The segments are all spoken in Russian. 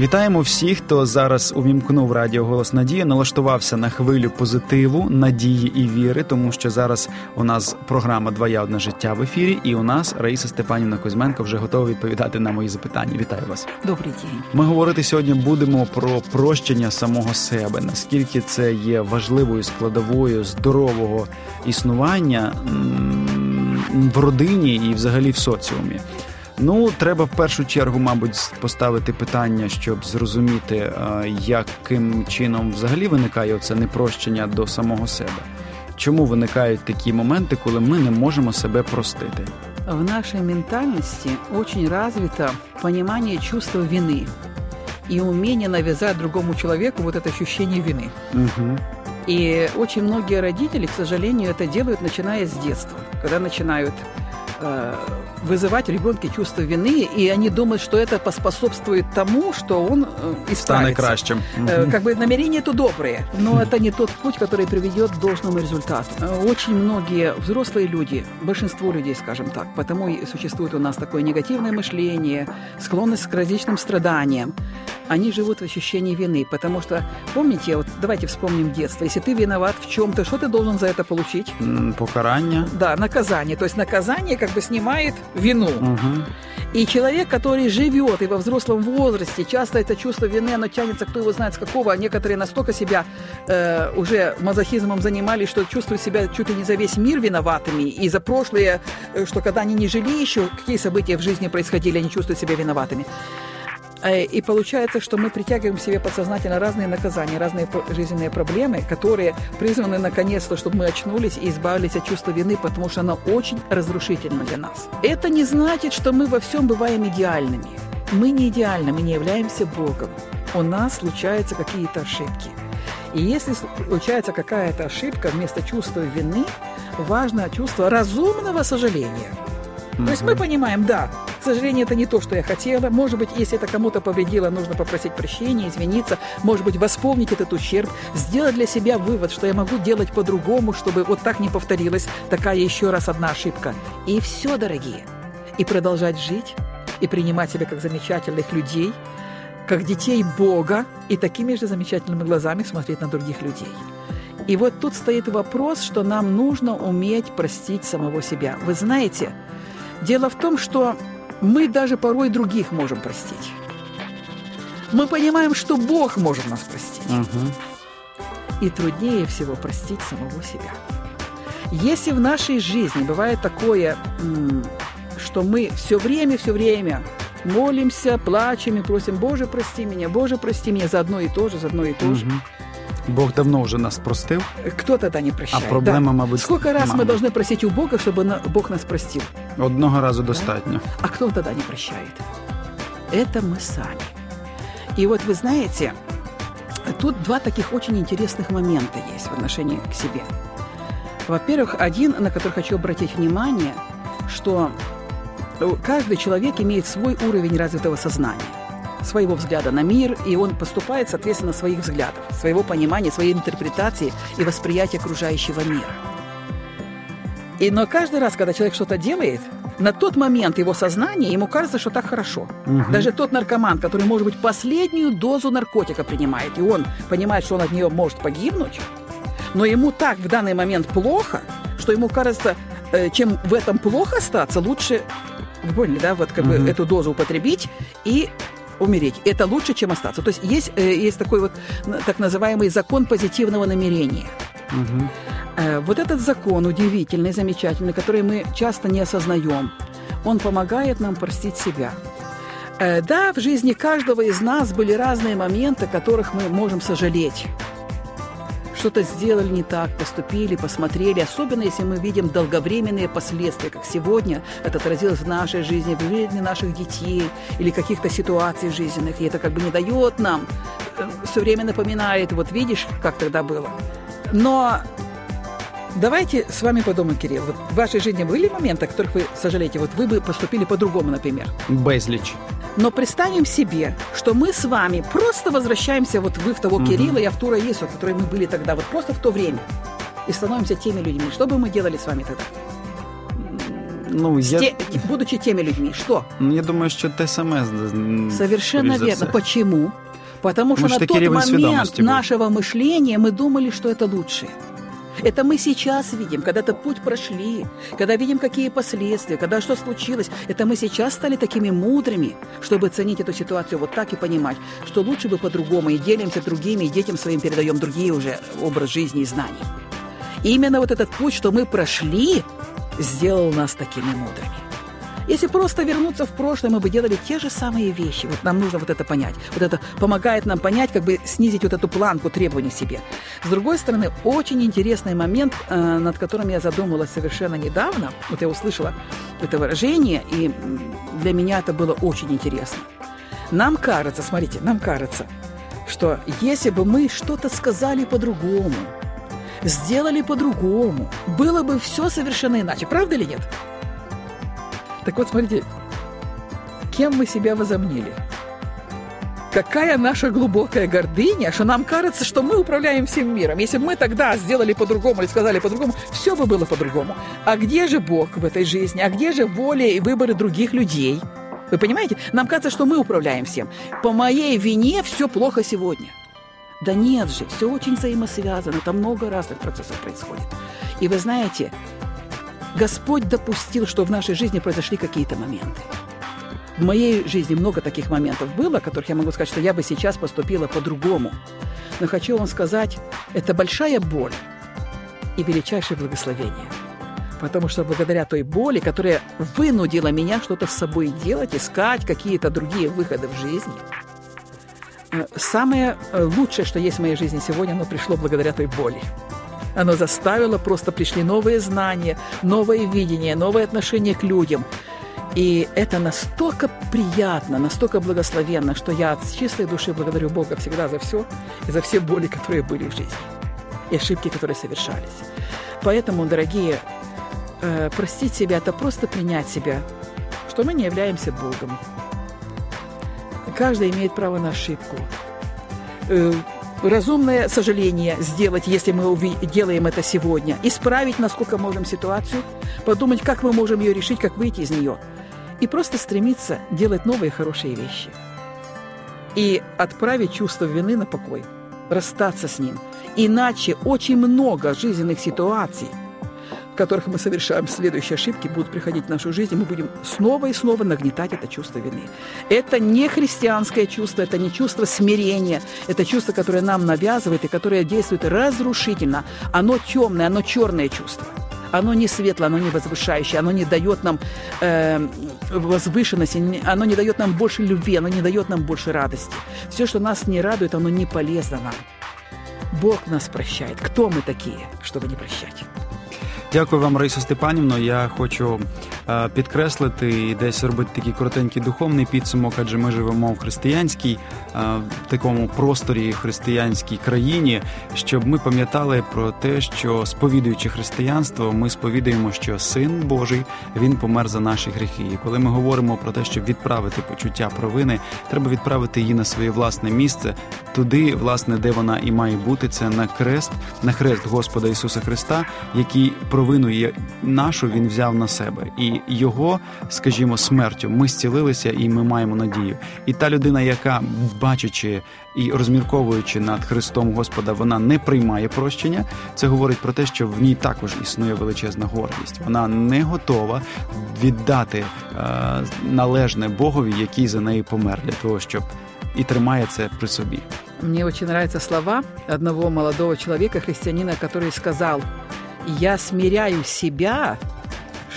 Вітаємо всіх, хто зараз увімкнув радіо Голос Надії, налаштувався на хвилю позитиву, надії і віри, тому що зараз у нас програма Двоя одне життя в ефірі, і у нас Раїса Степанівна Кузьменко вже готова відповідати на мої запитання. Вітаю вас. Добрий день. Ми говорити сьогодні будемо про прощення самого себе, наскільки це є важливою складовою здорового існування в родині і взагалі в соціумі. Ну, треба в першу чергу, мабуть, поставити питання, щоб зрозуміти, е, яким чином взагалі виникає оце непрощення до самого себе. Чому виникають такі моменти, коли ми не можемо себе простити? В нашей ментальности очень развито понимание чувства вины и умение навязать другому человеку вот это ощущение вины. Угу. И очень многие родители, к сожалению, это делают, начиная с детства, когда начинают э, вызывать в ребенке чувство вины, и они думают, что это поспособствует тому, что он э, Стане кращим. Э. Как бы намерения это добрые, но это не тот путь, который приведет к должному результату. Э, Очень многие взрослые люди, большинство людей, скажем так, потому и существует у нас такое негативное мышление, склонность к различным страданиям. Они живут в ощущении вины, потому что, помните, вот давайте вспомним детство, если ты виноват в чем-то, что ты должен за это получить? М, Покарання. Да, наказание. То есть наказание как бы снимает вину. Угу. И человек, который живет и во взрослом возрасте, часто это чувство вины, оно тянется, кто его знает с какого. а Некоторые настолько себя э, уже мазохизмом занимались, что чувствуют себя чуть ли не за весь мир виноватыми. И за прошлое, э, что когда они не жили еще, какие события в жизни происходили, они чувствуют себя виноватыми. Э, И получается, что мы притягиваем к себе подсознательно разные наказания, разные жизненные проблемы, которые призваны наконец-то, чтобы мы очнулись и избавились от чувства вины, потому что оно очень разрушительно для нас. Это не значит, что мы во всем бываем идеальными. Мы не идеальны, мы не являемся Богом. У нас случаются какие-то ошибки. И если случается какая-то ошибка, вместо чувства вины важно чувство разумного сожаления. То есть мы понимаем, да, сожалению, это не то, что я хотела. Может быть, если это кому-то повредило, нужно попросить прощения, извиниться, может быть, восполнить этот ущерб, сделать для себя вывод, что я могу делать по-другому, чтобы вот так не повторилась такая еще раз одна ошибка. И все, дорогие. И продолжать жить, и принимать себя как замечательных людей, как детей Бога, и такими же замечательными глазами смотреть на других людей. И вот тут стоит вопрос, что нам нужно уметь простить самого себя. Вы знаете, дело в том, что мы даже порой других можем простить. Мы понимаем, что Бог может нас простить. Угу. И труднее всего простить самого себя. Если в нашей жизни бывает такое, что мы все время, все время молимся, плачем и просим, Боже, прости меня, Боже, прости меня за одно и то же, за одно и то же. Бог давно вже нас простив, Кто тогда не прощает? а проблема, Да. мабуть, Сколько раз мы мабуть, должны просить у Бога, чтобы Бог нас простил? Одного разу достатньо. А кто тогда не прощает? Это мы сами. И вот вы знаете, тут два таких очень интересных момента есть в отношении к себе. Во-первых, один, на который хочу обратить внимание, что э, каждый человек имеет свой уровень развитого сознания, своего взгляда на мир, и он поступает соответственно своих взглядов, своего понимания, своей интерпретации и восприятия окружающего мира. И но каждый раз, когда человек что-то делает, на тот момент его сознания ему кажется, что так хорошо. Даже тот наркоман, который, может быть, последнюю дозу наркотика принимает, и он понимает, что он от нее может погибнуть, но ему так в данный момент плохо, что ему кажется, э, чем в этом плохо остаться, лучше, вы поняли, да, вот как бы Мгм. эту дозу употребить и умереть. Это лучше, чем остаться. То есть есть, э, есть такой вот так называемый закон позитивного намерения. Угу. Э, Вот этот закон удивительный, замечательный, который мы часто не осознаем, он помогает нам простить себя. Э, Да, в жизни каждого из нас были разные моменты, которых мы можем сожалеть. Что-то сделали не так, поступили, посмотрели, особенно если мы видим долговременные последствия, как сегодня это отразилось в нашей жизни, в жизни наших детей или каких-то ситуаций жизненных. И это как бы не дает нам, все время напоминает, вот видишь, как тогда было. Но Давайте с вами подумаем, Кирилл. Вот в вашей жизни были моменты, о которых вы сожалеете? Вот вы бы поступили по-другому, например. Безліч. Но представим себе, что мы с вами просто возвращаемся, вот вы в того Мгм. Кирилла, я в ту Раису, которые мы были тогда, вот просто в то время. И становимся теми людьми. Что бы мы делали с вами тогда? Ну, я... Те, будучи теми людьми. Что? Ну, я думаю, що те саме. Совершенно верно. Почему? Потому что Может, на тот момент нашего мышления мы думали, что это лучше. Это мы сейчас видим, когда этот путь прошли, когда видим, какие последствия, когда что случилось. Это мы сейчас стали такими мудрыми, чтобы ценить эту ситуацию вот так и понимать, что лучше бы по-другому, и делимся другими, и детям своим передаем другие уже образ жизни и знаний. И именно вот этот путь, что мы прошли, сделал нас такими мудрыми. Если просто вернуться в прошлое, мы бы делали те же самые вещи. Вот нам нужно вот это понять. Вот это помогает нам понять, как бы снизить вот эту планку требований себе. С другой стороны, очень интересный момент, э, над которым я задумалась совершенно недавно. Вот я услышала это выражение, и для меня это было очень интересно. Нам кажется, смотрите, нам кажется, что если бы мы что-то сказали по-другому, сделали по-другому, было бы все совершенно иначе. Правда или нет? Так вот, смотрите, кем мы себя возомнили? Какая наша глубокая гордыня, что нам кажется, что мы управляем всем миром. Если бы мы тогда сделали по-другому или сказали по-другому, все бы было по-другому. А где же Бог в этой жизни? А где же воля и выборы других людей? Вы понимаете? Нам кажется, что мы управляем всем. По моей вине все плохо сегодня. Да нет же, все очень взаимосвязано, там много разных процессов происходит. И вы знаете, Господь допустил, что в нашей жизни произошли какие-то моменты. В моей жизни много таких моментов было, о которых я могу сказать, что я бы сейчас поступила по-другому. Но хочу вам сказать, это большая боль и величайшее благословение. Потому что благодаря той боли, которая вынудила меня что-то с собой делать, искать какие-то другие выходы в жизни, э, самое э, лучшее, что есть в моей жизни сегодня, оно пришло благодаря той боли. Оно заставило, просто пришли новые знания, новое видение, новое отношение к людям. И это настолько приятно, настолько благословенно, что я от чистой души благодарю Бога всегда за все и за все боли, которые были в жизни, и ошибки, которые совершались. Поэтому, дорогие, э, простить себя – это просто принять себя, что мы не являемся Богом. Каждый имеет право на ошибку. Э, разумное сожаление сделать, если мы делаем это сегодня, исправить, насколько можем ситуацию, подумать, как мы можем ее решить, как выйти из нее, и просто стремиться делать новые хорошие вещи. И отправить чувство вины на покой, расстаться с ним. Иначе очень много жизненных ситуаций – которых мы совершаем следующие ошибки, будут приходить в нашу жизнь, и мы будем снова и снова нагнетать это чувство вины. Это не христианское чувство, это не чувство смирения, это чувство, которое нам навязывает и которое действует разрушительно. Оно темное, оно черное чувство. Оно не светлое, оно не возвышающее, оно не дает нам э, возвышенности, оно не дает нам больше любви, оно не дает нам больше радости. Все, что нас не радует, оно не полезно нам. Бог нас прощает. Кто мы такие, чтобы не прощать? Дякую вам, Раїса Степанівно. Я хочу е, підкреслити і десь робити такий коротенький духовний підсумок, адже ми живемо в християнській е, такому просторі християнській країні, щоб ми пам'ятали про те, що сповідуючи християнство, ми сповідуємо, що син Божий він помер за наші гріхи. І коли ми говоримо про те, щоб відправити почуття провини, треба відправити її на своє власне місце, туди, власне, де вона і має бути, це на крест, на хрест Господа Ісуса Христа, який провину нашу він взяв на себе, і його, скажімо, смертю ми зцілилися, і ми маємо надію. І та людина, яка бачачи і розмірковуючи над Христом Господа, вона не приймає прощення. Це говорить про те, що в ній також існує величезна гордість. Вона не готова віддати е, належне Богові, який за неї помер, для того, щоб і тримає це при собі. Мне очень нравятся слова одного молодого человека, христианина, который сказал, я смиряю себя,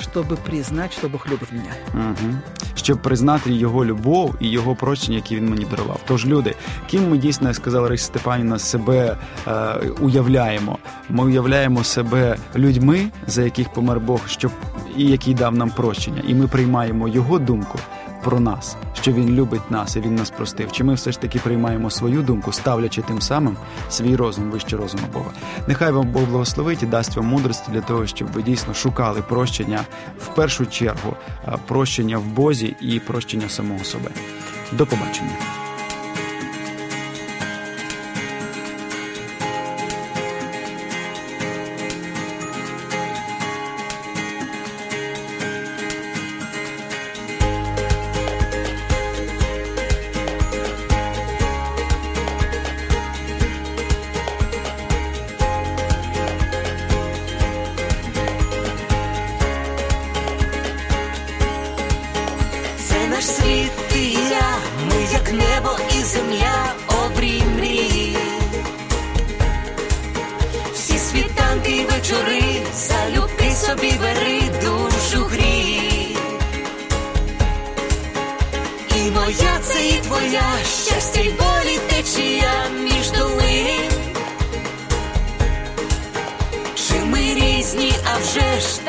щоб признати, що Бог любить мене. Угу. Щоб признати його любов і його прощення, які він мені дарував. Тож, люди, ким ми дійсно, як сказала Рись Степанівна, себе е, уявляємо. Ми уявляємо себе людьми, за яких помер Бог, щоб і який дав нам прощення, і ми приймаємо його думку про нас, Що він любить нас і він нас простив. Чи ми все ж таки приймаємо свою думку, ставлячи тим самим свій розум вище розуму Бога? Нехай вам Бог благословить і дасть вам мудрості для того, щоб ви дійсно шукали прощення в першу чергу, прощення в Бозі і прощення самого себе. До побачення. Ти і я, ми як небо і земля, обрій мрії. Всі світанки й вечори, залюбки собі бери душу грій. І моя це і твоя щастя й болі течія між долин. Чи ми різні, а вже ж